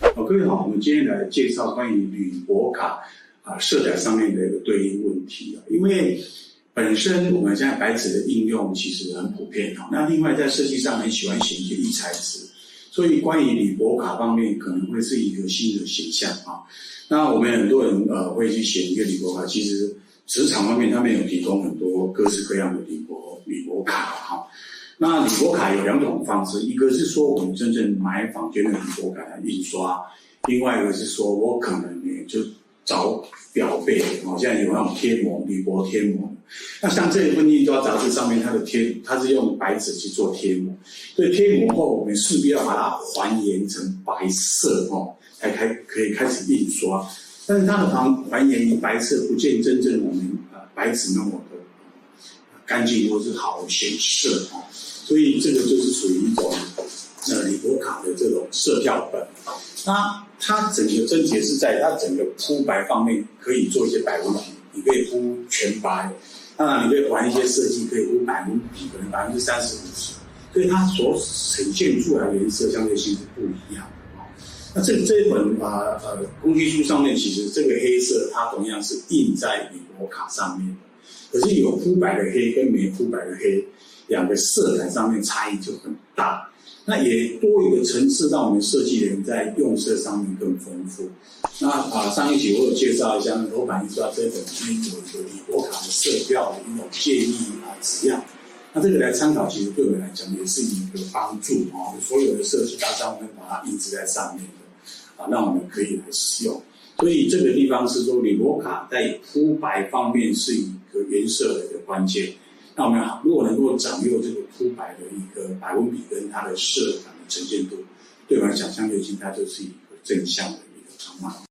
好，各位好，我们今天来介绍关于铝箔卡啊色彩上面的一个对应问题啊。因为本身我们现在白纸的应用其实很普遍哦。那另外在设计上很喜欢选一些异材质，所以关于铝箔卡方面可能会是一个新的形象啊。那我们很多人呃会去选一个铝箔卡，其实职场方面他们有提供很多各式各样的铝箔铝箔卡哈。那铝箔卡有两种方式，一个是说我们真正买坊间的铝箔卡来印刷，另外一个是说我可能呢就找表背，哦，现在有那种贴膜铝箔贴膜。那像这一份印刷杂志上面它的贴，它是用白纸去做贴膜，所以贴膜后我们势必要把它还原成白色哦，才开可以开始印刷。但是它的还还原于白色，不见真正我们呃白纸那么干净或是好显色哦。所以这个就是属于一种呃铝箔卡的这种色调本，那它整个症结是在它整个铺白方面可以做一些白纹体，你可以铺全白，当然你可以玩一些设计，可以铺白纹体，可能百分之三十五十，所以它所呈现出来的颜色相对性是不一样的。那这这一本啊呃工具书上面其实这个黑色它同样是印在铝箔卡上面的，可是有肤白的黑跟没肤白的黑。两个色彩上面差异就很大，那也多一个层次，让我们设计人在用色上面更丰富。那啊，上一集我有介绍一下，楼板印刷这本书有一个铝箔卡的色调的一种建议啊纸样，那这个来参考，其实对我来讲也是一个帮助啊。所有的设计大家我们把它印制在上面的啊，让我们可以来使用。所以这个地方是说，你罗卡在铺白方面是一个颜色的一个关键。那我们如果能够掌握这个铺白的一个百分比跟它的色感的呈现度，对我来讲，相对性它就是一个正向的一个方案。